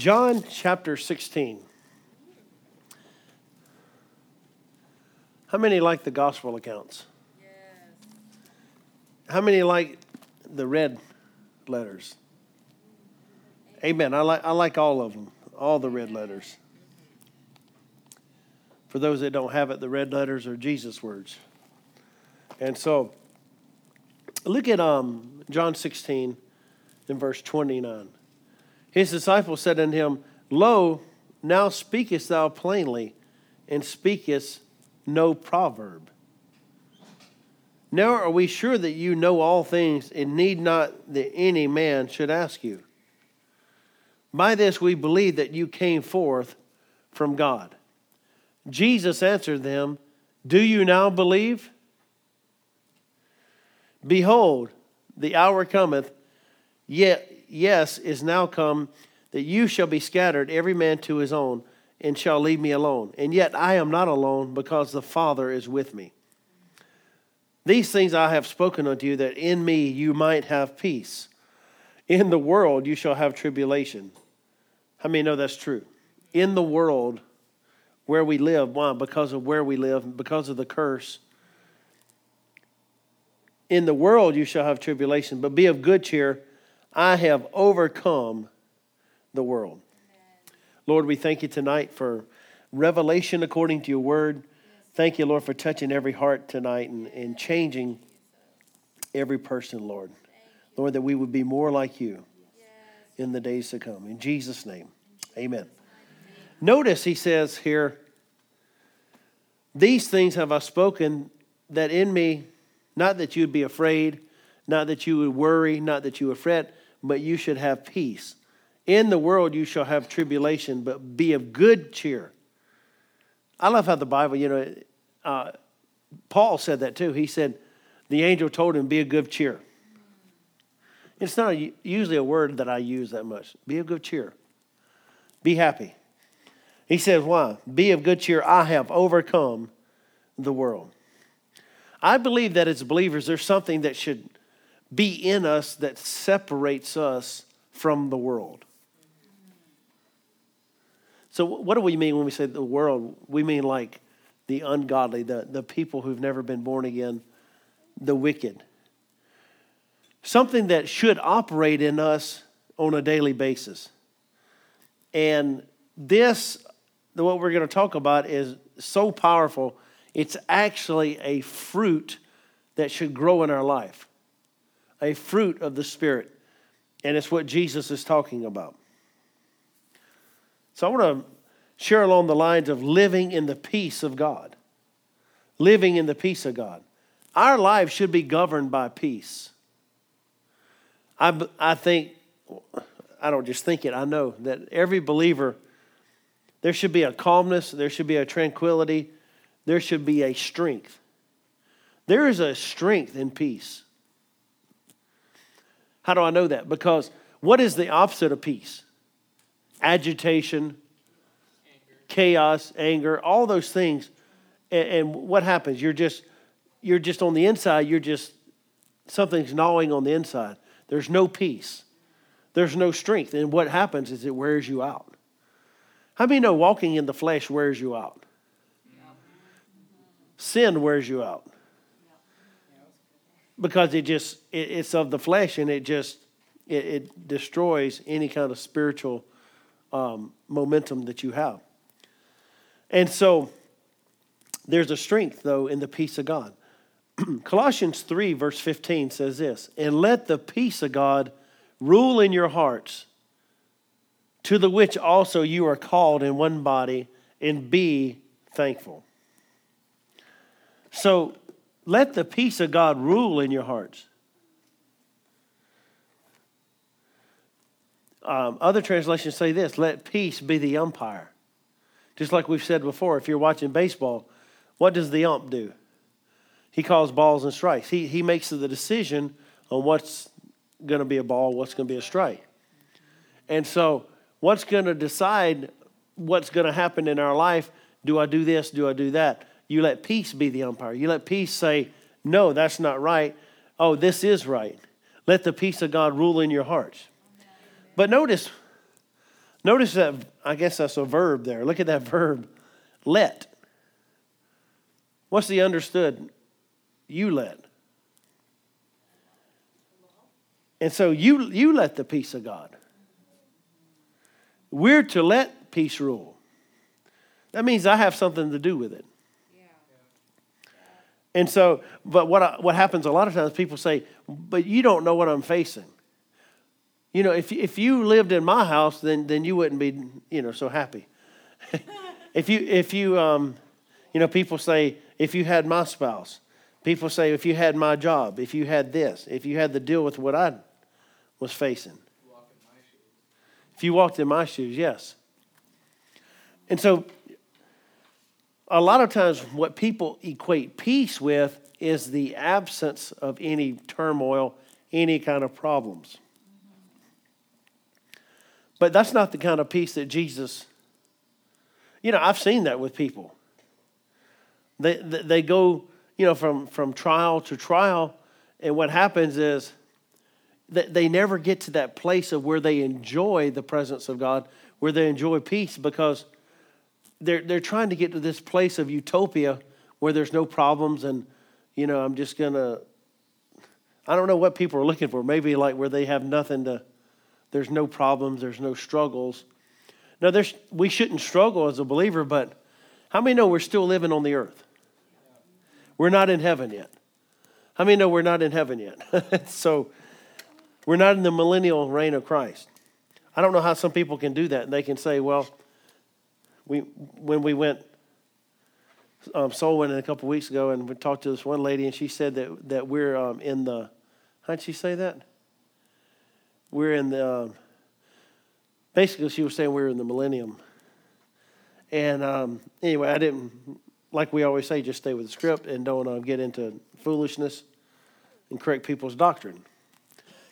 John chapter 16. How many like the gospel accounts? Yes. How many like the red letters? Amen. I like, I like all of them, all the red letters. For those that don't have it, the red letters are Jesus' words. And so, look at um, John 16 in verse 29. His disciples said unto him, Lo, now speakest thou plainly, and speakest no proverb. Now are we sure that you know all things, and need not that any man should ask you. By this we believe that you came forth from God. Jesus answered them, Do you now believe? Behold, the hour cometh, yet yes is now come, that you shall be scattered, every man to his own, and shall leave me alone. And yet I am not alone, because the Father is with me. These things I have spoken unto you, that in me you might have peace. In the world you shall have tribulation. How many know that's true? In the world where we live, why? Because of where we live, because of the curse. In the world you shall have tribulation, but be of good cheer. I have overcome the world. Lord, we thank you tonight for revelation according to your word. Thank you, Lord, for touching every heart tonight and, and changing every person, Lord. Lord, that we would be more like you in the days to come. In Jesus' name, amen. Notice he says here, These things have I spoken that in me, not that you'd be afraid, not that you would worry, not that you would fret, but you should have peace. In the world you shall have tribulation, but be of good cheer. I love how the Bible, you know, uh, Paul said that too. He said, the angel told him, be of good cheer. It's not a, usually a word that I use that much. Be of good cheer. Be happy. He says, why? Be of good cheer. I have overcome the world. I believe that as believers, there's something that should be in us that separates us from the world. So, what do we mean when we say the world? We mean like the ungodly, the, the people who've never been born again, the wicked. Something that should operate in us on a daily basis. And this, what we're going to talk about, is so powerful. It's actually a fruit that should grow in our life a fruit of the Spirit. And it's what Jesus is talking about. So I want to share along the lines of living in the peace of God. Living in the peace of God. Our lives should be governed by peace. I, I think, I don't just think it, I know that every believer, there should be a calmness, there should be a tranquility, there should be a strength. There is a strength in peace. How do I know that? Because what is the opposite of peace? Agitation, anger. chaos, anger, all those things. And, and what happens? You're just you're just on the inside, you're just something's gnawing on the inside. There's no peace. There's no strength. And what happens is it wears you out. How many know walking in the flesh wears you out? Sin wears you out because it just it, it's of the flesh and it just it, it destroys any kind of spiritual um, momentum that you have. And so there's a strength though in the peace of god. Colossians 3 verse 15 says this and let the peace of god rule in your hearts to the which also you are called in one body and be thankful. So let the peace of God rule in your hearts. Um, other translations say this let peace be the umpire. Just like we've said before, if you're watching baseball, what does the ump do? He calls balls and strikes. He, he makes the decision on what's going to be a ball, what's going to be a strike. And so, what's going to decide what's going to happen in our life? Do I do this? Do I do that? You let peace be the umpire. You let peace say, no, that's not right. Oh, this is right. Let the peace of God rule in your hearts. But notice, Notice that, I guess that's a verb there. Look at that verb, let. What's the understood? You let. And so you, you let the peace of God. We're to let peace rule. That means I have something to do with it. And so, but what, I, what happens a lot of times, people say, but you don't know what I'm facing. You know, if, if you lived in my house, then, then you wouldn't be, you know, so happy. if you, if you, um, you know, people say, if you had my spouse, people say, if you had my job, if you had this, if you had to deal with what I was facing. If you walked in my shoes, yes. And so, a lot of times, what people equate peace with is the absence of any turmoil, any kind of problems. But that's not the kind of peace that Jesus, you know, I've seen that with people. They, they go, you know, from, from trial to trial, and what happens is that they never get to that place of where they enjoy the presence of God, where they enjoy peace, because they're, they're trying to get to this place of utopia where there's no problems and, you know, I'm just going to, I don't know what people are looking for. Maybe like where they have nothing to, there's no problems, there's no struggles. Now, there's, we shouldn't struggle as a believer, but how many know we're still living on the earth? We're not in heaven yet. How many know we're not in heaven yet? so, we're not in the millennial reign of Christ. I don't know how some people can do that. And they can say, well, we, when we went um, soul winning a couple weeks ago, and we talked to this one lady, and she said that, that we're um, in the, how'd she say that? We're in the, um, basically, she was saying we're in the millennium. And um, anyway, I didn't, like we always say, just stay with the script and don't uh, get into foolishness and correct people's doctrine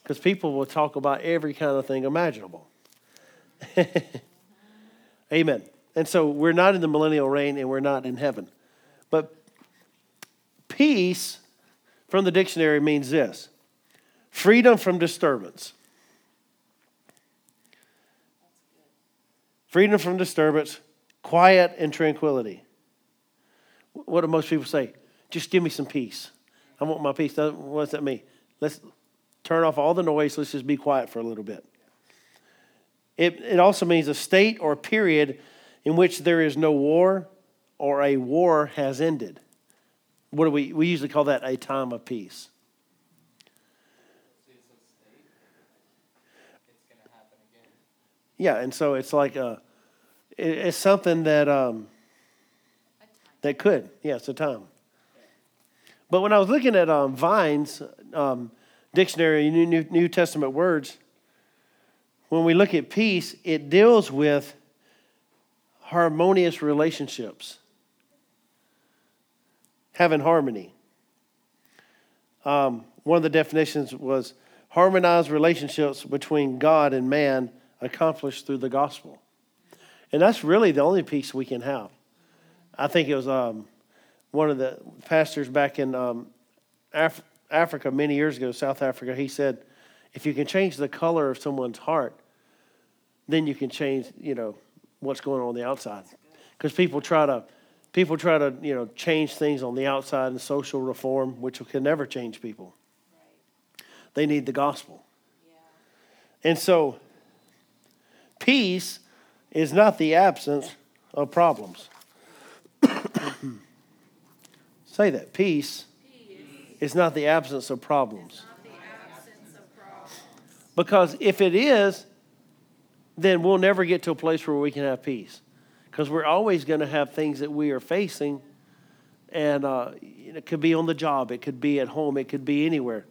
because people will talk about every kind of thing imaginable. Amen. And so we're not in the millennial reign and we're not in heaven. But peace from the dictionary means this freedom from disturbance. Freedom from disturbance, quiet and tranquility. What do most people say? Just give me some peace. I want my peace. What does that mean? Let's turn off all the noise, let's just be quiet for a little bit. It, it also means a state or period in which there is no war or a war has ended. What do we, we usually call that a time of peace. Yeah, and so it's like a, it's something that um, that could, yeah, it's a time. But when I was looking at um, Vine's, um, dictionary, New, New, New Testament words, when we look at peace, it deals with harmonious relationships, having harmony. Um, one of the definitions was harmonized relationships between God and man accomplished through the gospel. And that's really the only peace we can have. I think it was um, one of the pastors back in um, Af- Africa many years ago, South Africa, he said, if you can change the color of someone's heart, then you can change, you know, what's going on on the outside. Because people try to people try to, you know, change things on the outside and social reform, which can never change people. Right. They need the gospel. Yeah. And so peace is not the absence of problems. Say that. Peace it's not the absence of problems. Because if it is, then we'll never get to a place where we can have peace. Because we're always going to have things that we are facing, and uh, it could be on the job, it could be at home, it could be anywhere.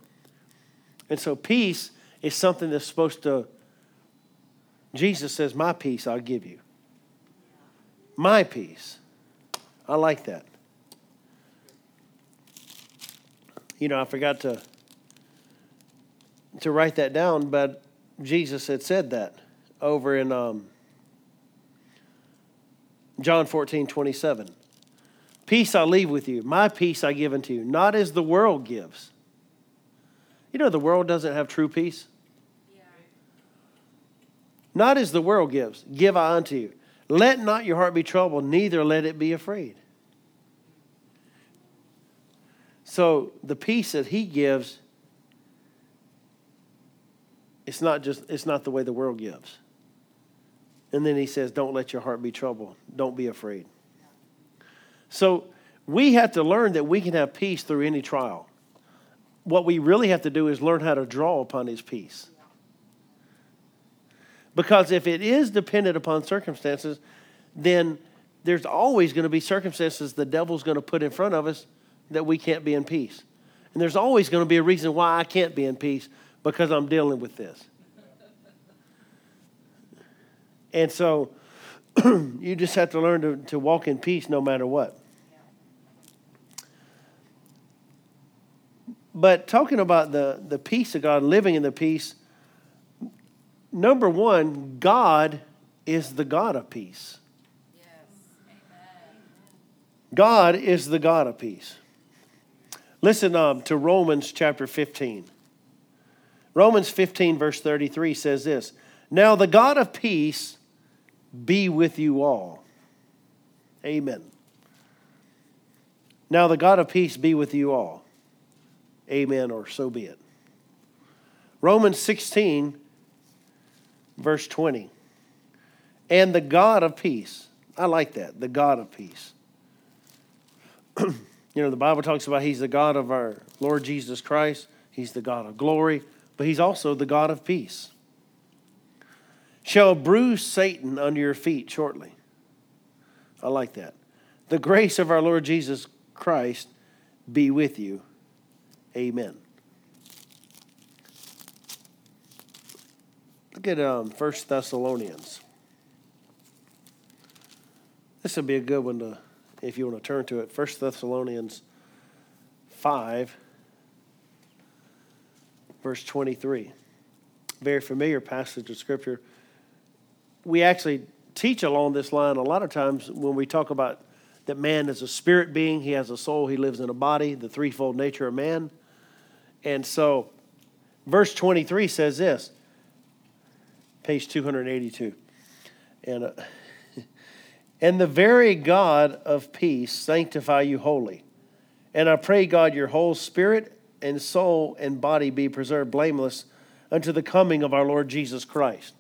And so, peace is something that's supposed to, Jesus says, My peace I'll give you. My peace. I like that. you know, I forgot to to write that down, but Jesus had said that over in um, John 14, 27. Peace I leave with you, my peace I give unto you, not as the world gives. You know, the world doesn't have true peace. Yeah. not as the world gives, give I unto you. Let not your heart be troubled, neither let it be afraid. So the peace that he gives, it's not just it's not the way the world gives. And then he says, Don't let your heart be troubled. Don't be afraid. So we have to learn that we can have peace through any trial. What we really have to do is learn how to draw upon his peace. Because if it is dependent upon circumstances, then there's always going to be circumstances the devil's going to put in front of us that we can't be in peace. And there's always going to be a reason why I can't be in peace because I'm dealing with this. And so you just have to learn to, to walk in peace no matter what. But talking about the, the peace of God, living in the peace, number one, God is the God of peace. God is the God of peace. Listen um, to Romans chapter 15. Romans 15, verse 33 says this Now the God of peace be with you all. Amen. Now the God of peace be with you all. Amen, or so be it. Romans 16, verse 20. And the God of peace. I like that, the God of peace. you know, the Bible talks about He's the God of our Lord Jesus Christ, He's the God of glory, but He's also the God of peace. Shall bruise Satan under your feet shortly. I like that. The grace of our Lord Jesus Christ be with you. Amen. Look at um, 1 Thessalonians. This would be a good one to, if you want to turn to it. 1 Thessalonians 5, verse 23. Very familiar passage of Scripture. We actually teach along this line a lot of times when we talk about that man is a spirit being, he has a soul, he lives in a body, the threefold nature of man. And so, verse 23 says this page 282. And, uh, and the very God of peace sanctify you wholly. And I pray, God, your whole spirit and soul and body be preserved blameless unto the coming of our Lord Jesus Christ.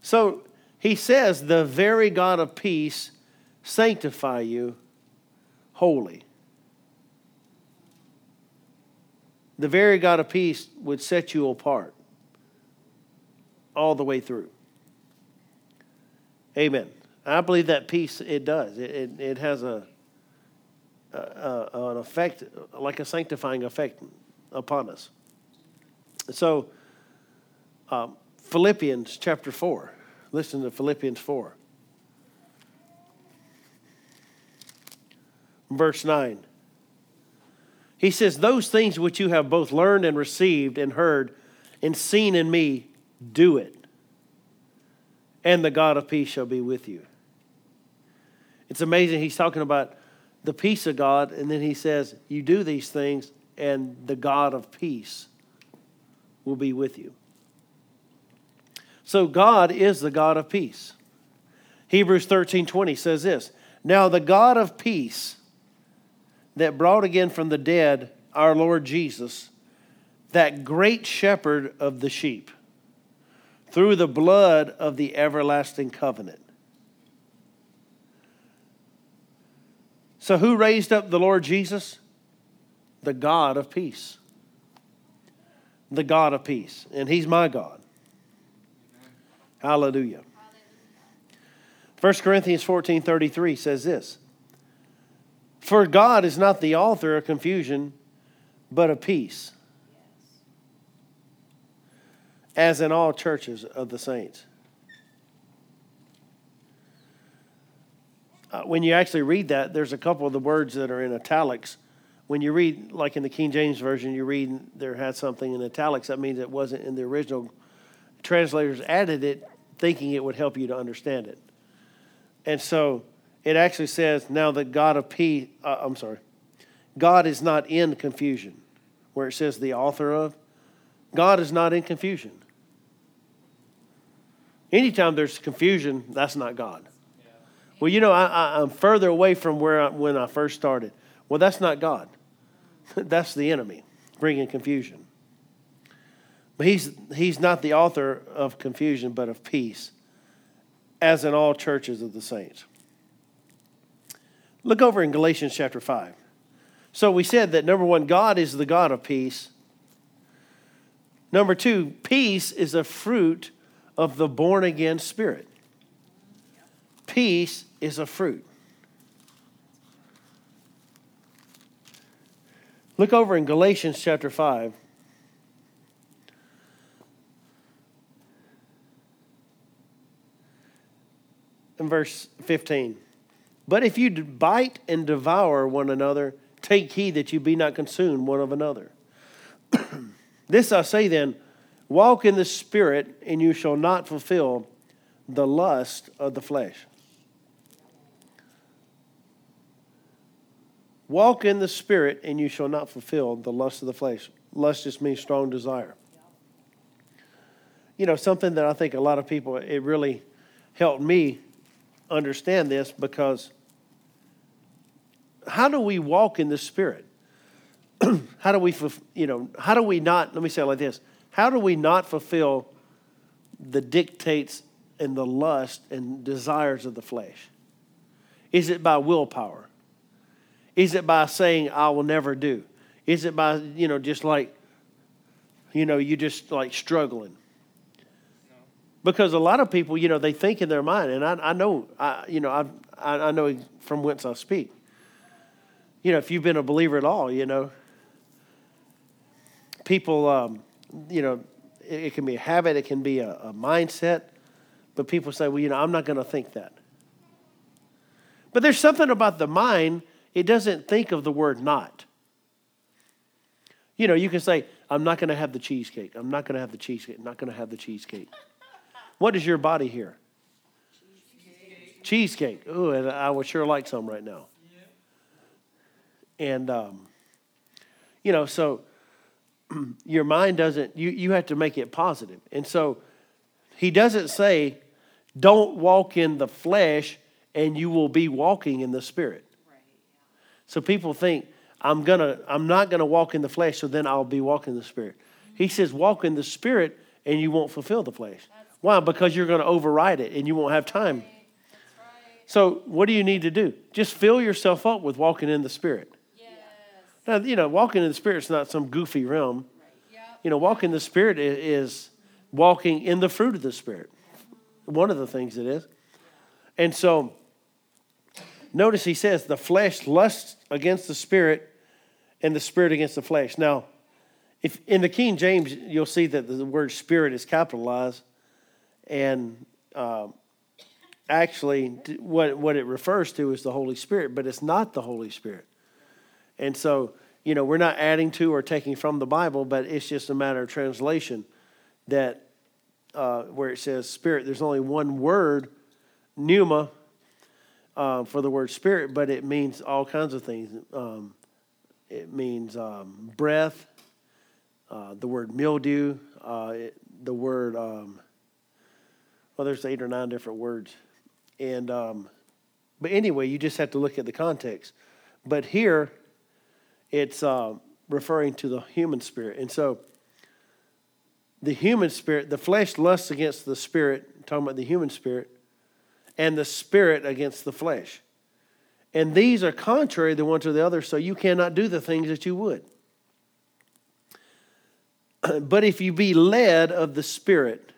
So he says, the very God of peace sanctify you wholly. The very God of peace would set you apart all the way through. Amen. I believe that peace, it does. It, it, it has a, a, a, an effect, like a sanctifying effect upon us. So, um, Philippians chapter 4. Listen to Philippians 4. Verse 9. He says, Those things which you have both learned and received and heard and seen in me, do it. And the God of peace shall be with you. It's amazing. He's talking about the peace of God, and then he says, You do these things, and the God of peace will be with you. So God is the God of peace. Hebrews 13 20 says this Now the God of peace that brought again from the dead our Lord Jesus, that great shepherd of the sheep, through the blood of the everlasting covenant. So, who raised up the Lord Jesus? The God of peace. The God of peace. And He's my God. Hallelujah. 1 Corinthians 14 33 says this for God is not the author of confusion, but of peace, as in all churches of the saints. Uh, when you actually read that, there's a couple of the words that are in italics. When you read, like in the King James Version, you read there had something in italics, that means it wasn't in the original. Translators added it thinking it would help you to understand it. And so it actually says, now that God of peace, uh, I'm sorry, God is not in confusion, where it says the author of. God is not in confusion. Anytime there's confusion, that's not God. Well, you know, I, am further away from where I, when I first started. Well, that's not God. that's the enemy bringing confusion. He's, he's not the author of confusion, but of peace, as in all churches of the saints. Look over in Galatians chapter 5. So we said that number one, God is the God of peace. Number two, peace is a fruit of the born again spirit. Peace is a fruit. Look over in Galatians chapter 5. In verse 15. But if you bite and devour one another, take heed that you be not consumed one of another. this I say then walk in the Spirit, and you shall not fulfill the lust of the flesh. Walk in the Spirit, and you shall not fulfill the lust of the flesh. Lust just means strong desire. You know, something that I think a lot of people, it really helped me understand this because how do we walk in the Spirit? how do we, you know, how do we not, let me say it like this how do we not fulfill the dictates and the lust and desires of the flesh? Is it by willpower? Is it by saying, I will never do? Is it by, you know, just like, you know, you just like struggling? Because a lot of people, you know, they think in their mind, and I, I know, I, you know, I, I know from whence I speak. You know, if you've been a believer at all, you know, people, um, you know, it, it, can be a habit, it can be a, a mindset, but people say, well, you know, I'm not going to think that. But there's something about the mind it doesn't think of the word not. You know, you can say, I'm not going to have the cheesecake. I'm not going to have the cheesecake. I'm not going to have the cheesecake. What does your body hear? Cheesecake. cheesecake. Ooh, and I would sure like some right now. Yeah. And, um, you know, so your mind doesn't, you, you have to make it positive. And so he doesn't say, don't walk in the flesh and you will be walking in the spirit. So people think, I'm gonna, I'm not gonna walk in the flesh, so then I'll be walking in the spirit. He says, walk in the spirit and you won't fulfill the flesh. Why? Because you're gonna override it and you won't have time. So what do you need to do? Just fill yourself up with walking in the spirit. Yes. Now, you know, walking in the spirit is not some goofy realm. Right. Yep. You know, walking in the spirit is walking in the fruit of the spirit. One of the things it is. And so Notice he says, the flesh lusts against the spirit, and the spirit against the flesh. Now, if in the King James, you'll see that the word spirit is capitalized, and uh, actually, what, what it refers to is the Holy Spirit, but it's not the Holy Spirit. And so, you know, we're not adding to or taking from the Bible, but it's just a matter of translation that uh, where it says spirit, there's only one word, pneuma, uh, for the word spirit, but it means all kinds of things. Um, it means um, breath, uh, the word mildew, uh, it, the word, um, well, there's eight or nine different words. And, um, but anyway, you just have to look at the context. But here, it's uh, referring to the human spirit. And so, the human spirit, the flesh lusts against the spirit, talking about the human spirit, and the spirit against the flesh. And these are contrary the one to the other, so you cannot do the things that you would. But if you be led of the Spirit,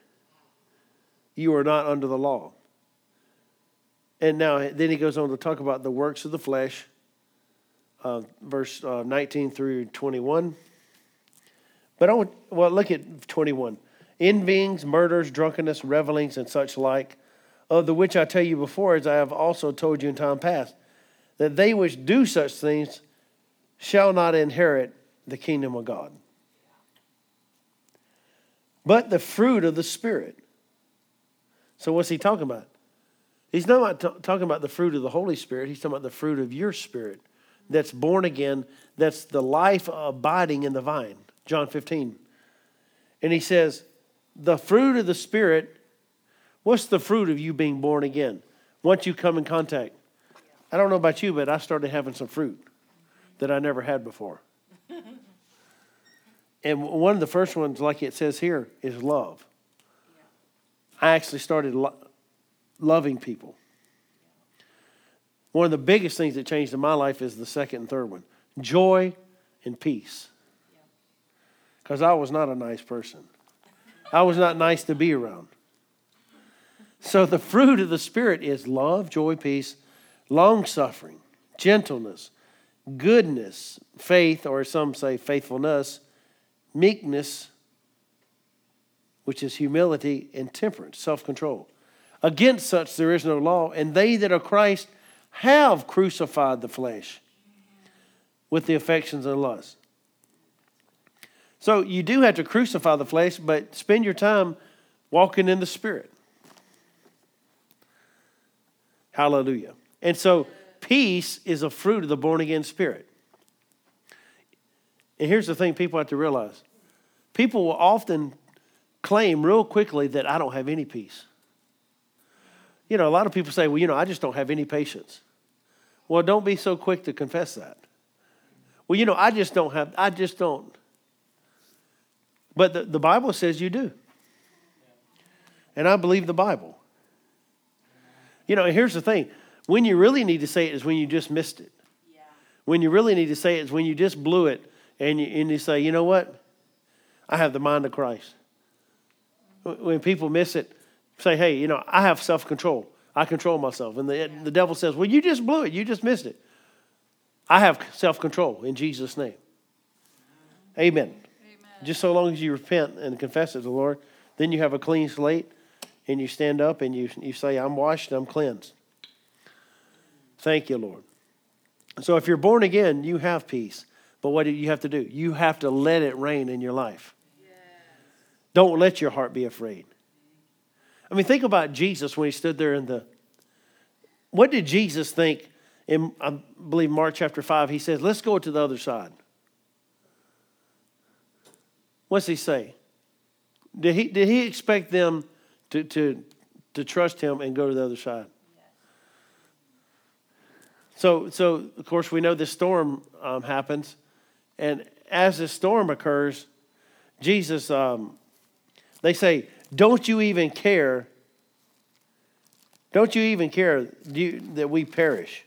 you are not under the law. And now, then he goes on to talk about the works of the flesh, uh, verse uh, 19 through 21. But I want, well, look at 21. Envyings, murders, drunkenness, revelings, and such like of the which I tell you before, as I have also told you in time past, that they which do such things shall not inherit the kingdom of God. But the fruit of the Spirit. So, what's he talking about? He's not talking about the fruit of the Holy Spirit. He's talking about the fruit of your spirit that's born again, that's the life abiding in the vine. John 15. And he says, the fruit of the Spirit What's the fruit of you being born again? Once you come in contact. I don't know about you, but I started having some fruit that I never had before. and one of the first ones, like it says here, is love. I actually started lo- loving people. One of the biggest things that changed in my life is the second and third one joy and peace. Because I was not a nice person, I was not nice to be around. So the fruit of the Spirit is love, joy, peace, long suffering, gentleness, goodness, faith, or some say faithfulness, meekness, which is humility, and temperance, self control. Against such there is no law, and they that are Christ have crucified the flesh with the affections and lusts. So you do have to crucify the flesh, but spend your time walking in the Spirit. Hallelujah. And so peace is a fruit of the born again spirit. And here's the thing people have to realize people will often claim real quickly that I don't have any peace. You know, a lot of people say, well, you know, I just don't have any patience. Well, don't be so quick to confess that. Well, you know, I just don't have, I just don't. But the, the Bible says you do. And I believe the Bible. You know, here's the thing when you really need to say it is when you just missed it. Yeah. When you really need to say it is when you just blew it and you, and you say, you know what? I have the mind of Christ. When people miss it, say, hey, you know, I have self control. I control myself. And the, the devil says, Well, you just blew it. You just missed it. I have self control in Jesus' name. Amen. Amen. Just so long as you repent and confess it to the Lord, then you have a clean slate and you stand up and you, you say, I'm washed, I'm cleansed. Thank you, Lord. So if you're born again, you have peace. But what do you have to do? You have to let it reign in your life. Don't let your heart be afraid. I mean, think about Jesus when he stood there in the. What did Jesus think? In, I believe, Mark chapter 5, he says, Let's go to the other side. What's he say? Did he, did he expect them to, to, to trust him and go to the other side? So, so of course, we know this storm um, happens. And as the storm occurs, Jesus, um, they say, don't you even care? Don't you even care you, that we perish?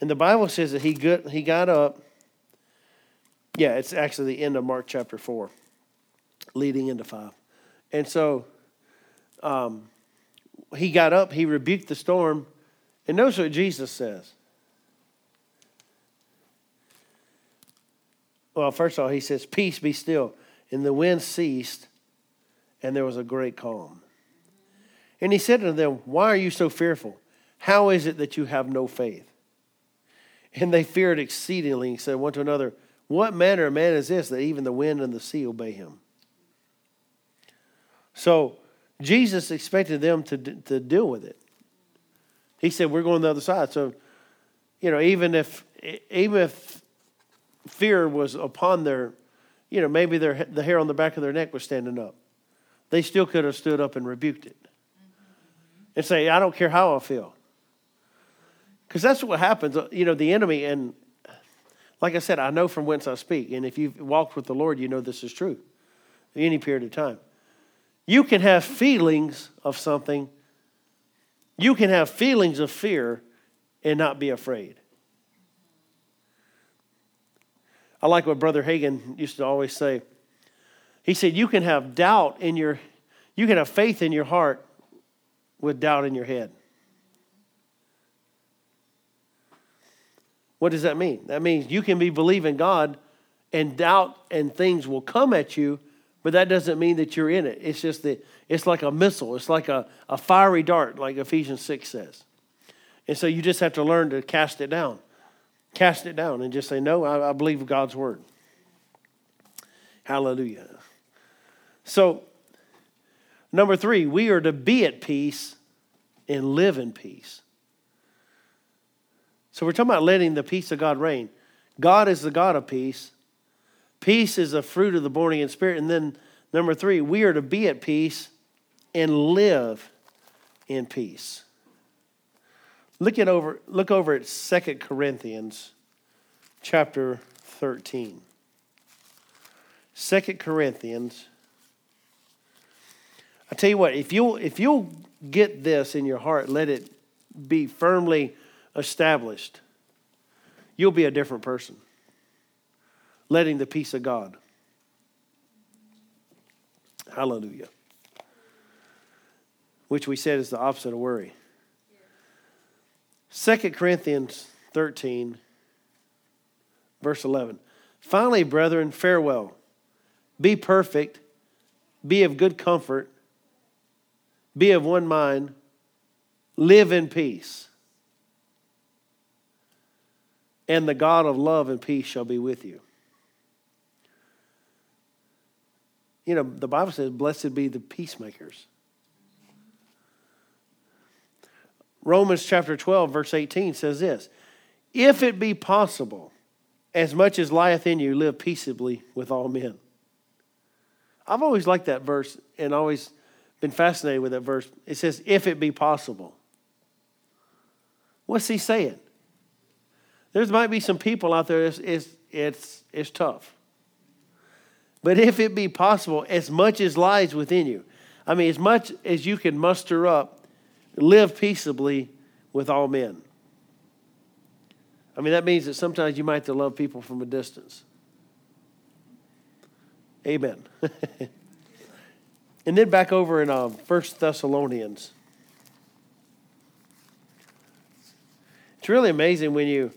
And the Bible says that he got, he got up. Yeah, it's actually the end of Mark chapter 4, leading into 5. And so um, he got up, he rebuked the storm, and notice what Jesus says. Well, first of all, he says, Peace be still. And the wind ceased, and there was a great calm. And he said to them, Why are you so fearful? How is it that you have no faith? And they feared exceedingly and said one to another, What manner of man is this that even the wind and the sea obey him? So Jesus expected them to, to deal with it. He said, We're going the other side. So, you know, even if even if fear was upon their, you know, maybe their the hair on the back of their neck was standing up they still could have stood up and rebuked it and say, I don't care how I feel. Because that's what happens. Uh, you know, the enemy, and like I said, I know from whence I speak. And if you've walked with the Lord, you know this is true any period of time. You can have feelings of something, you can have feelings of fear and not be afraid. I like what Brother Hagin used to always say. He said, You can have doubt in your, you can have faith in your heart with doubt in your head. What does that mean? That means you can be believing God and doubt and things will come at you, but that doesn't mean that you're in it. It's just that it's like a missile, it's like a, a fiery dart, like Ephesians 6 says. And so you just have to learn to cast it down. Cast it down and just say, No, I, I believe God's word. Hallelujah. So, number three, we are to be at peace and live in peace. So, we're talking about letting the peace of God reign. God is the God of peace. Peace is a fruit of the born again spirit. And then, number three, we are to be at peace and live in peace. Look at over look over at 2 Corinthians chapter 13. 2 Corinthians I tell you what, if you'll if you'll get this in your heart, let it be firmly established, you'll be a different person. Letting the peace of God. Hallelujah. Which we said is the opposite of worry. 2 Corinthians 13, verse 11. Finally, brethren, farewell. Be perfect, be of good comfort, be of one mind, live in peace. And the God of love and peace shall be with you. You know, the Bible says, Blessed be the peacemakers. Romans chapter 12, verse 18 says this If it be possible, as much as lieth in you, live peaceably with all men. I've always liked that verse and always been fascinated with that verse. It says, If it be possible. What's he saying? There might be some people out there, it's, it's, it's, it's tough. But if it be possible, as much as lies within you, I mean, as much as you can muster up, live peaceably with all men. I mean, that means that sometimes you might have to love people from a distance. Amen. and then back over in uh, 1 Thessalonians. It's really amazing when you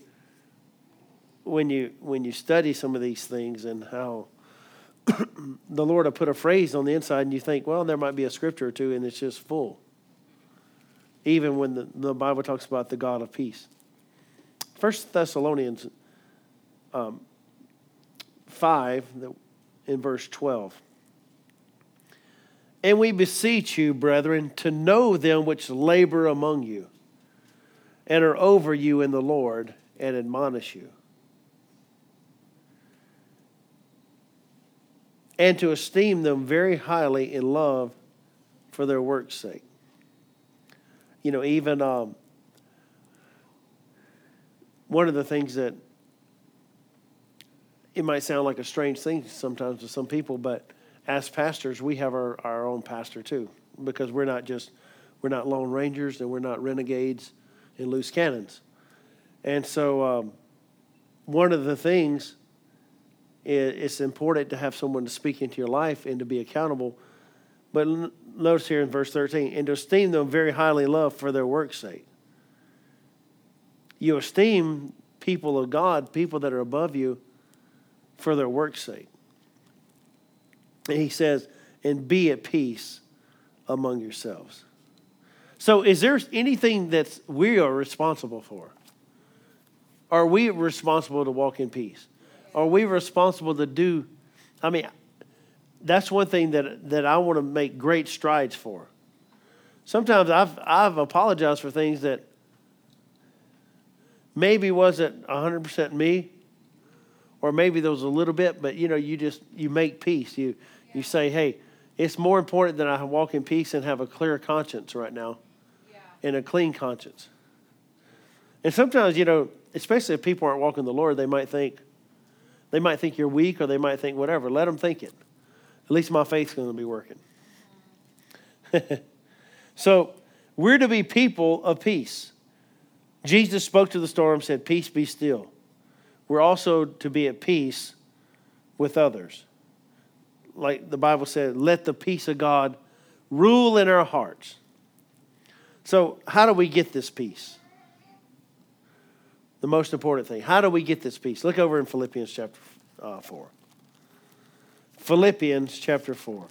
when you when you study some of these things and how the Lord will put a phrase on the inside, and you think, well, there might be a scripture or two, and it's just full. Even when the, the Bible talks about the God of peace. First Thessalonians um, 5, in verse 12. And we beseech you, brethren, to know them which labor among you and are over you in the Lord and admonish you and to esteem them very highly in love for their work's sake. You know, even um, one of the things that it might sound like a strange thing sometimes to some people, but as pastors, we have our, our own pastor too, because we're not just we're not lone rangers and we're not renegades and loose cannons. And so, um, one of the things it's important to have someone to speak into your life and to be accountable. But notice here in verse 13, and to esteem them very highly love for their work's sake. You esteem people of God, people that are above you, for their work's sake. And he says, and be at peace among yourselves. So, is there anything that we are responsible for? Are we responsible to walk in peace? are we responsible to do? I mean, that's one thing that, that I want to make great strides for. Sometimes I've, I've apologized for things that maybe wasn't 100% me, or maybe there was a little bit, but you know, you just, you make peace. You, you say, hey, it's more important that I walk in peace and have a clear conscience right now yeah. and a clean conscience. And sometimes, you know, especially if people aren't walking the Lord, they might think, they might think you're weak or they might think whatever. Let them think it. At least my faith's going to be working. so we're to be people of peace. Jesus spoke to the storm, said, Peace be still. We're also to be at peace with others. Like the Bible said, let the peace of God rule in our hearts. So, how do we get this peace? the most important thing. How do we get this peace? Look over in Philippians chapter uh, 4. Philippians chapter 4.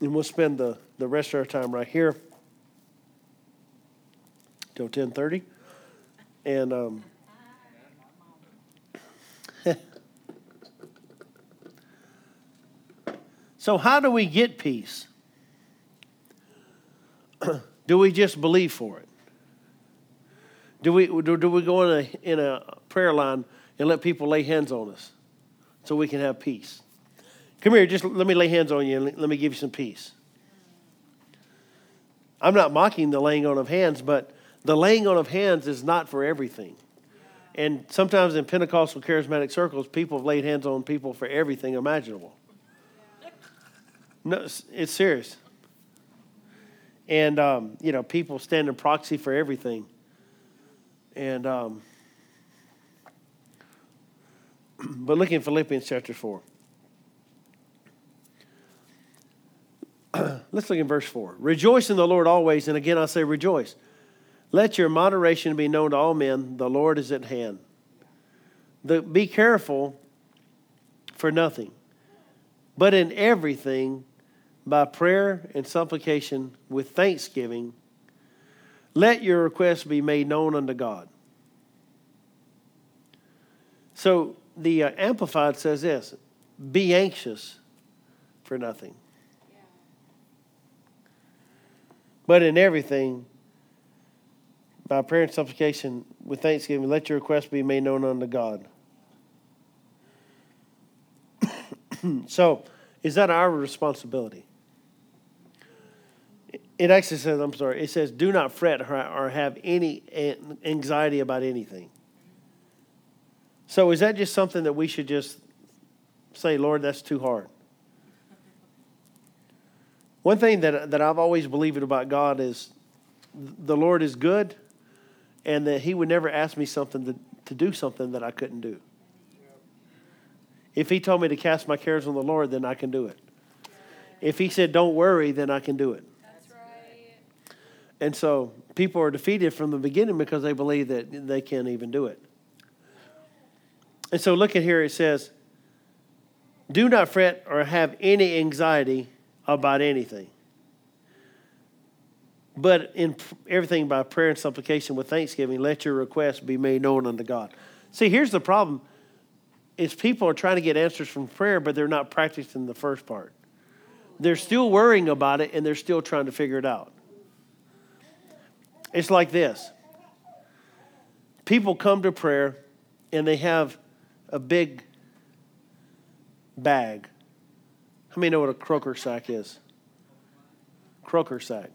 And we'll spend the, the rest of our time right here till 1030. And um, so how do we get peace? do we just believe for it? Do we, do, do we go in a, in a prayer line and let people lay hands on us so we can have peace? Come here, just let me lay hands on you and let me give you some peace. I'm not mocking the laying on of hands, but the laying on of hands is not for everything. And sometimes in Pentecostal charismatic circles, people have laid hands on people for everything imaginable. No, it's serious. And, um, you know, people stand in proxy for everything. And, um, but look in Philippians chapter 4. Let's look in verse 4. Rejoice in the Lord always. And again, I say rejoice. Let your moderation be known to all men. The Lord is at hand. The, be careful for nothing, but in everything, by prayer and supplication with thanksgiving, let your requests be made known unto God. So the uh, Amplified says this be anxious for nothing. But in everything, by prayer and supplication with thanksgiving, let your requests be made known unto God. so, is that our responsibility? It actually says, I'm sorry, it says, do not fret or have any anxiety about anything. So, is that just something that we should just say, Lord, that's too hard? One thing that, that I've always believed about God is the Lord is good and that he would never ask me something to, to do something that I couldn't do. If he told me to cast my cares on the Lord, then I can do it. If he said, don't worry, then I can do it. And so people are defeated from the beginning because they believe that they can't even do it. And so look at here, it says, do not fret or have any anxiety about anything but in everything by prayer and supplication with thanksgiving, let your requests be made known unto God. See, here's the problem is people are trying to get answers from prayer, but they're not practicing the first part. They're still worrying about it and they're still trying to figure it out. It's like this. People come to prayer and they have a big bag. How many know what a croaker sack is? Croaker sack.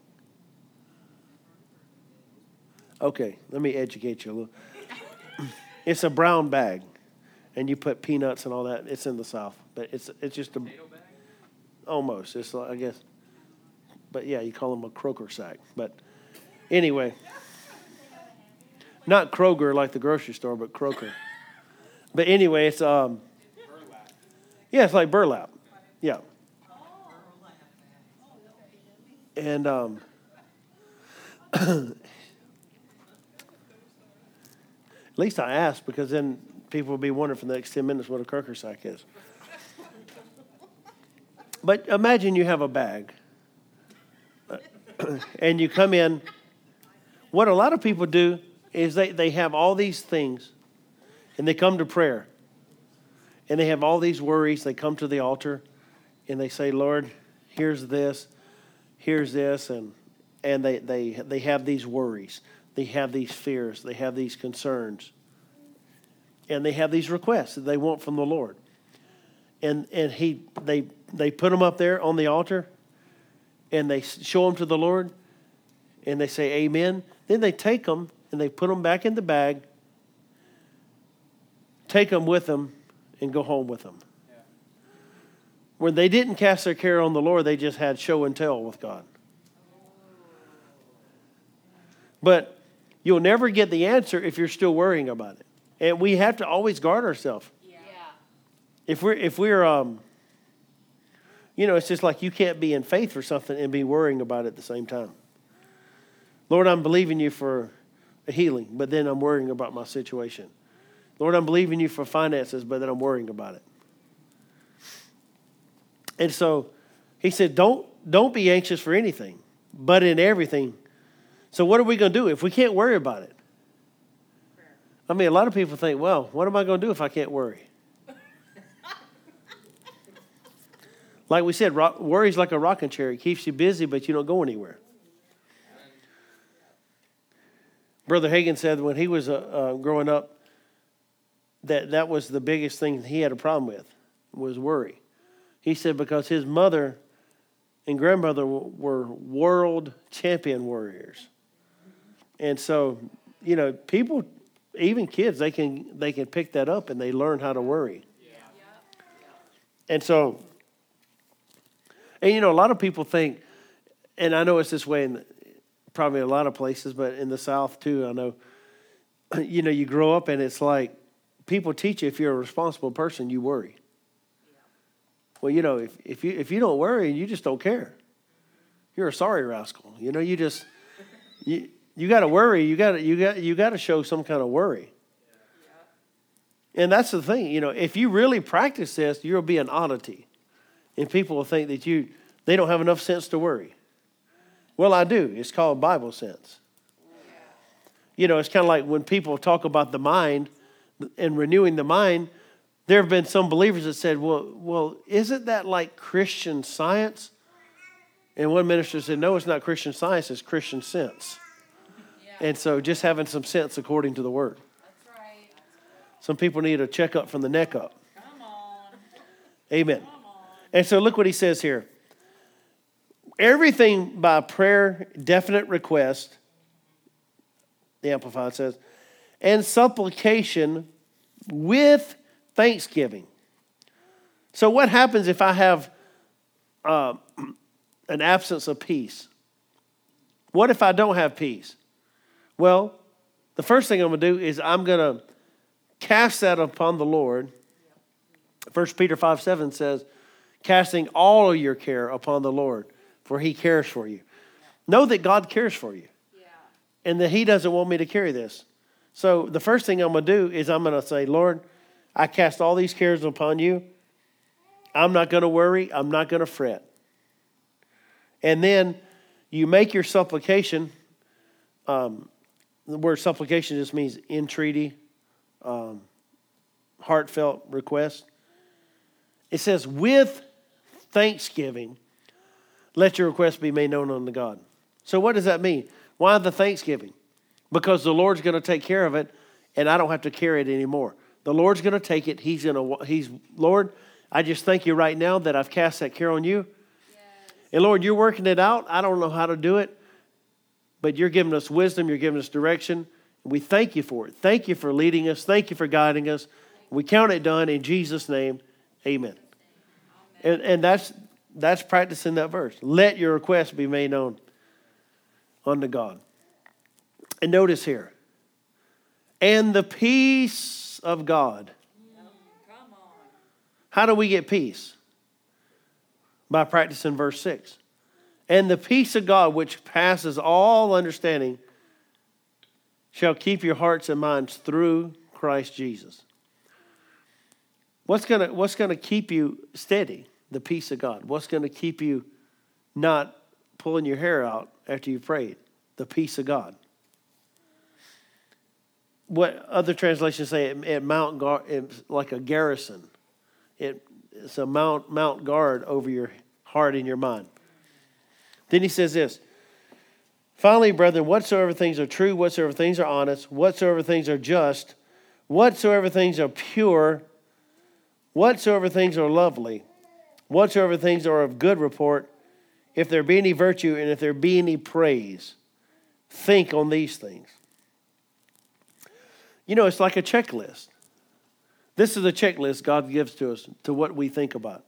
Okay, let me educate you a little. it's a brown bag, and you put peanuts and all that. It's in the South, but it's it's just a almost. It's like, I guess, but yeah, you call them a croaker sack. But anyway, not Kroger like the grocery store, but croaker. But anyway, it's um, yeah, it's like burlap. Yeah. And um, At least I asked because then people will be wondering for the next 10 minutes what a croaker sack is. but imagine you have a bag and you come in. What a lot of people do is they, they have all these things and they come to prayer and they have all these worries. They come to the altar and they say, Lord, here's this, here's this, and, and they, they, they have these worries. They have these fears, they have these concerns, and they have these requests that they want from the Lord. And, and he, they, they put them up there on the altar and they show them to the Lord and they say, Amen. Then they take them and they put them back in the bag, take them with them, and go home with them. Yeah. When they didn't cast their care on the Lord, they just had show and tell with God. But You'll never get the answer if you're still worrying about it. And we have to always guard ourselves. Yeah. If we're if we're um you know, it's just like you can't be in faith for something and be worrying about it at the same time. Lord, I'm believing you for a healing, but then I'm worrying about my situation. Lord, I'm believing you for finances, but then I'm worrying about it. And so he said, Don't don't be anxious for anything, but in everything so, what are we going to do if we can't worry about it? I mean, a lot of people think, well, what am I going to do if I can't worry? like we said, is like a rocking chair. It keeps you busy, but you don't go anywhere. Brother Hagin said when he was uh, uh, growing up that that was the biggest thing he had a problem with was worry. He said because his mother and grandmother were world champion warriors. And so, you know, people, even kids, they can they can pick that up and they learn how to worry. And so, and you know, a lot of people think, and I know it's this way in probably a lot of places, but in the South too, I know, you know, you grow up and it's like people teach you if you're a responsible person, you worry. Well, you know, if, if you if you don't worry, you just don't care. You're a sorry rascal. You know, you just you you got to worry. You got you got you got to show some kind of worry. And that's the thing, you know, if you really practice this, you'll be an oddity. And people will think that you they don't have enough sense to worry. Well, I do. It's called Bible sense. You know, it's kind of like when people talk about the mind and renewing the mind, there have been some believers that said, well, well, isn't that like Christian science? And one minister said, no, it's not Christian science, it's Christian sense. Yeah. And so just having some sense according to the word. That's right. Some people need a checkup from the neck up. Come on. Amen. Come on. And so look what he says here. Everything by prayer, definite request, the Amplified says, and supplication with thanksgiving. So, what happens if I have uh, an absence of peace? What if I don't have peace? Well, the first thing I'm going to do is I'm going to cast that upon the Lord. 1 Peter 5 7 says, casting all of your care upon the Lord, for he cares for you. Know that God cares for you yeah. and that he doesn't want me to carry this. So the first thing I'm going to do is I'm going to say, Lord, I cast all these cares upon you. I'm not going to worry. I'm not going to fret. And then you make your supplication. Um, the word supplication just means entreaty, um, heartfelt request. It says, with thanksgiving, let your request be made known unto God. So, what does that mean? Why the thanksgiving? Because the Lord's going to take care of it, and I don't have to carry it anymore. The Lord's going to take it. He's going to, He's, Lord, I just thank you right now that I've cast that care on you. Yes. And Lord, you're working it out. I don't know how to do it, but you're giving us wisdom, you're giving us direction. We thank you for it. Thank you for leading us. Thank you for guiding us. We count it done in Jesus' name. Amen. And, and that's, that's practicing that verse. Let your request be made known unto God. And notice here, and the peace of God. How do we get peace? By practicing verse 6. And the peace of God, which passes all understanding, shall keep your hearts and minds through Christ Jesus. What's going to what's gonna keep you steady? The peace of God. What's going to keep you not pulling your hair out after you prayed? The peace of God what other translations say it, it mount guard, like a garrison. It, it's a mount, mount guard over your heart and your mind. Then he says this Finally, brethren, whatsoever things are true, whatsoever things are honest, whatsoever things are just, whatsoever things are pure, whatsoever things are lovely, whatsoever things are of good report, if there be any virtue and if there be any praise, think on these things. You know, it's like a checklist. This is a checklist God gives to us to what we think about.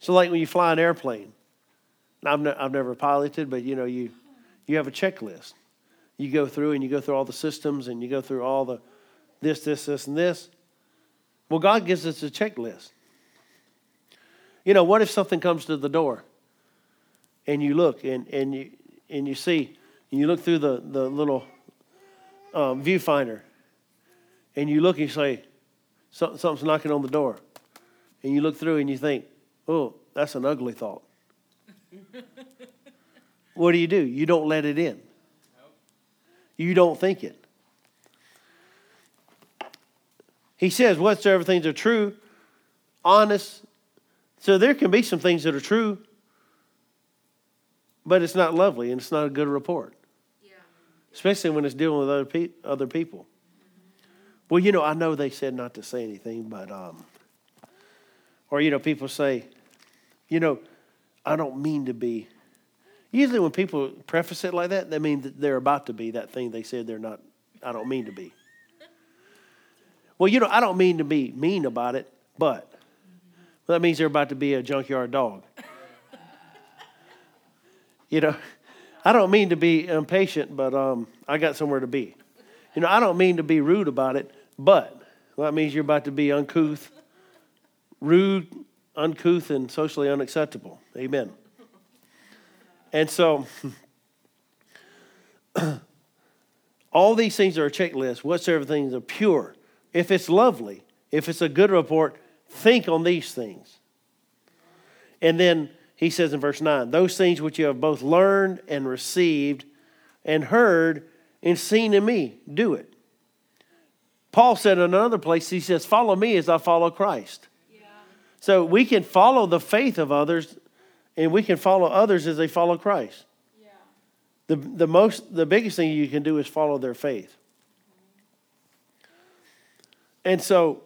So, like when you fly an airplane, I've, ne- I've never piloted, but you know, you, you have a checklist. You go through and you go through all the systems and you go through all the this, this, this, and this. Well, God gives us a checklist. You know, what if something comes to the door and you look and, and, you, and you see, and you look through the, the little um, viewfinder and you look and you say, something's knocking on the door. And you look through and you think, oh, that's an ugly thought. what do you do? You don't let it in. You don't think it. He says, whatsoever things are true, honest. So there can be some things that are true, but it's not lovely and it's not a good report. Yeah. Especially when it's dealing with other, pe- other people. Well, you know, I know they said not to say anything, but, um, or, you know, people say, You know, I don't mean to be. Usually, when people preface it like that, they mean that they're about to be that thing they said they're not. I don't mean to be. Well, you know, I don't mean to be mean about it, but well, that means they're about to be a junkyard dog. you know, I don't mean to be impatient, but um, I got somewhere to be. You know, I don't mean to be rude about it, but well, that means you're about to be uncouth, rude, uncouth, and socially unacceptable. Amen. And so, all these things are a checklist. Whatsoever things are pure, if it's lovely, if it's a good report, think on these things. And then he says in verse 9, those things which you have both learned and received and heard and seen in me, do it. Paul said in another place, he says, Follow me as I follow Christ. Yeah. So we can follow the faith of others and we can follow others as they follow Christ. Yeah. The, the, most, the biggest thing you can do is follow their faith. Mm-hmm. And so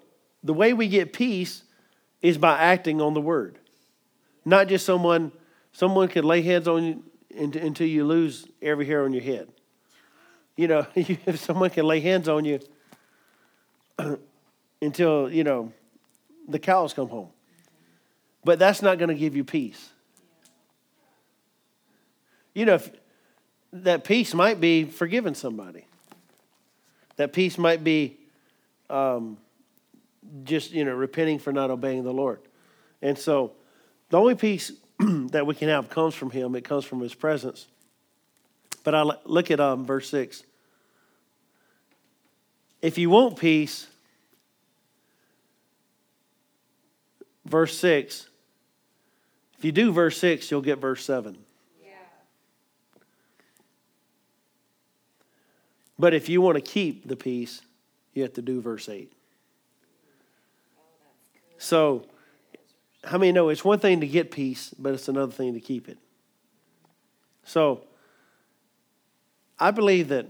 the way we get peace is by acting on the word. Not just someone, someone could lay hands on you until you lose every hair on your head. You know, if someone can lay hands on you, until, you know, the cows come home. But that's not going to give you peace. You know, that peace might be forgiving somebody. That peace might be um, just, you know, repenting for not obeying the Lord. And so the only peace that we can have comes from Him, it comes from His presence. But I look at um, verse 6. If you want peace, verse 6, if you do verse 6, you'll get verse 7. Yeah. But if you want to keep the peace, you have to do verse 8. So, how many know it's one thing to get peace, but it's another thing to keep it? So, I believe that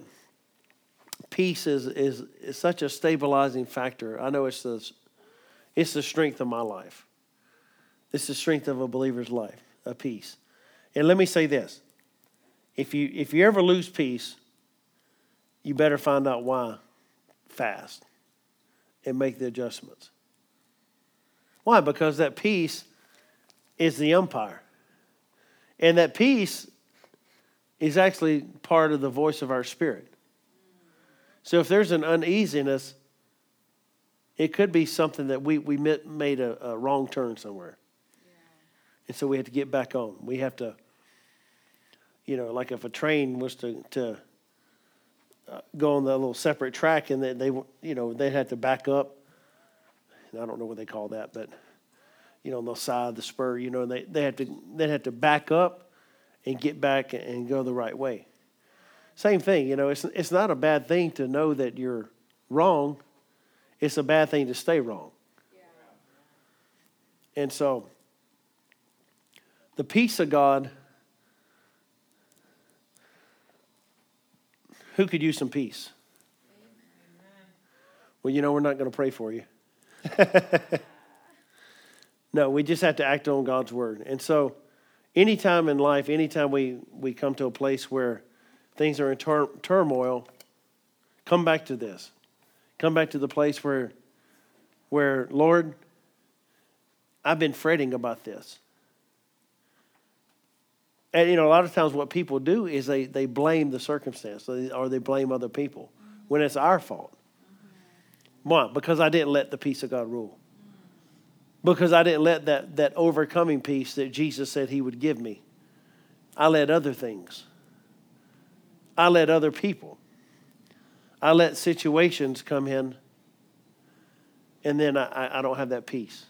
peace is, is, is such a stabilizing factor. I know it's the, it's the strength of my life. It's the strength of a believer's life, a peace. And let me say this. If you if you ever lose peace, you better find out why fast and make the adjustments. Why? Because that peace is the umpire. And that peace is actually part of the voice of our spirit. So if there's an uneasiness, it could be something that we, we made a, a wrong turn somewhere. Yeah. And so we have to get back on. We have to, you know, like if a train was to, to uh, go on the little separate track and they, they you know, they'd have to back up. I don't know what they call that, but, you know, on the side of the spur, you know, they, they have to, they'd have to back up and get back and go the right way. Same thing, you know, it's, it's not a bad thing to know that you're wrong, it's a bad thing to stay wrong. Yeah. And so, the peace of God, who could use some peace? Well, you know, we're not going to pray for you. no, we just have to act on God's word. And so, anytime in life, anytime we, we come to a place where things are in tur- turmoil, come back to this. Come back to the place where, where, Lord, I've been fretting about this. And, you know, a lot of times what people do is they, they blame the circumstance or they blame other people when it's our fault. Why? Because I didn't let the peace of God rule. Because I didn't let that, that overcoming peace that Jesus said he would give me. I let other things. I let other people. I let situations come in, and then I, I don't have that peace.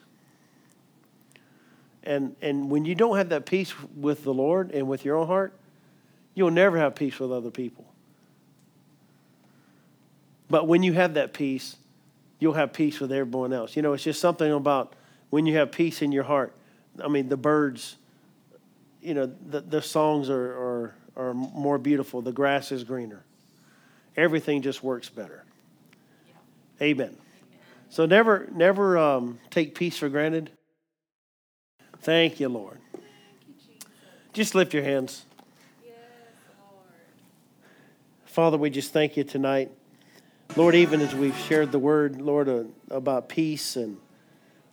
And, and when you don't have that peace with the Lord and with your own heart, you'll never have peace with other people. But when you have that peace, you'll have peace with everyone else. You know, it's just something about when you have peace in your heart. I mean, the birds, you know, the, the songs are, are, are more beautiful. The grass is greener. Everything just works better. Yeah. Amen. So never, never um, take peace for granted. Thank you, Lord. Just lift your hands. Father, we just thank you tonight. Lord, even as we've shared the word, Lord, uh, about peace, and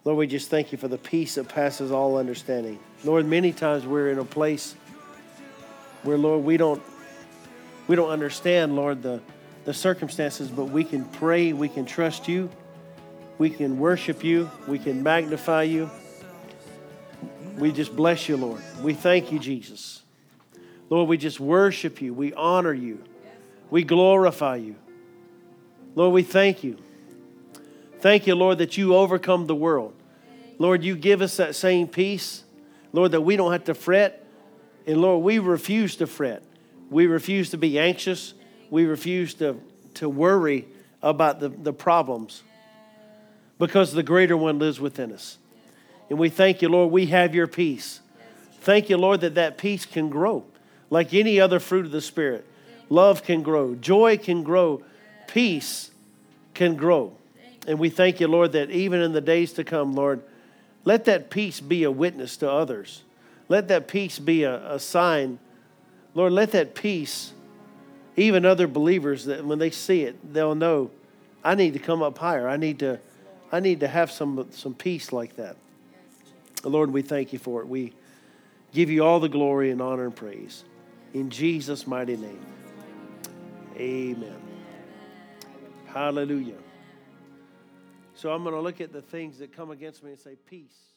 Lord, we just thank you for the peace that passes all understanding. Lord, many times we're in a place where, Lord, we don't we don't understand, Lord, the, the circumstances, but we can pray, we can trust you, we can worship you, we can magnify you. We just bless you, Lord. We thank you, Jesus. Lord, we just worship you. We honor you. We glorify you. Lord, we thank you. Thank you, Lord, that you overcome the world. Lord, you give us that same peace. Lord, that we don't have to fret. And Lord, we refuse to fret. We refuse to be anxious. We refuse to, to worry about the, the problems because the greater one lives within us. And we thank you, Lord, we have your peace. Thank you, Lord, that that peace can grow like any other fruit of the Spirit. Love can grow, joy can grow, peace can grow. And we thank you, Lord, that even in the days to come, Lord, let that peace be a witness to others. Let that peace be a, a sign. Lord, let that peace, even other believers, that when they see it, they'll know, I need to come up higher. I need to, I need to have some, some peace like that. Lord, we thank you for it. We give you all the glory and honor and praise. In Jesus' mighty name. Amen. Hallelujah. So I'm going to look at the things that come against me and say, Peace.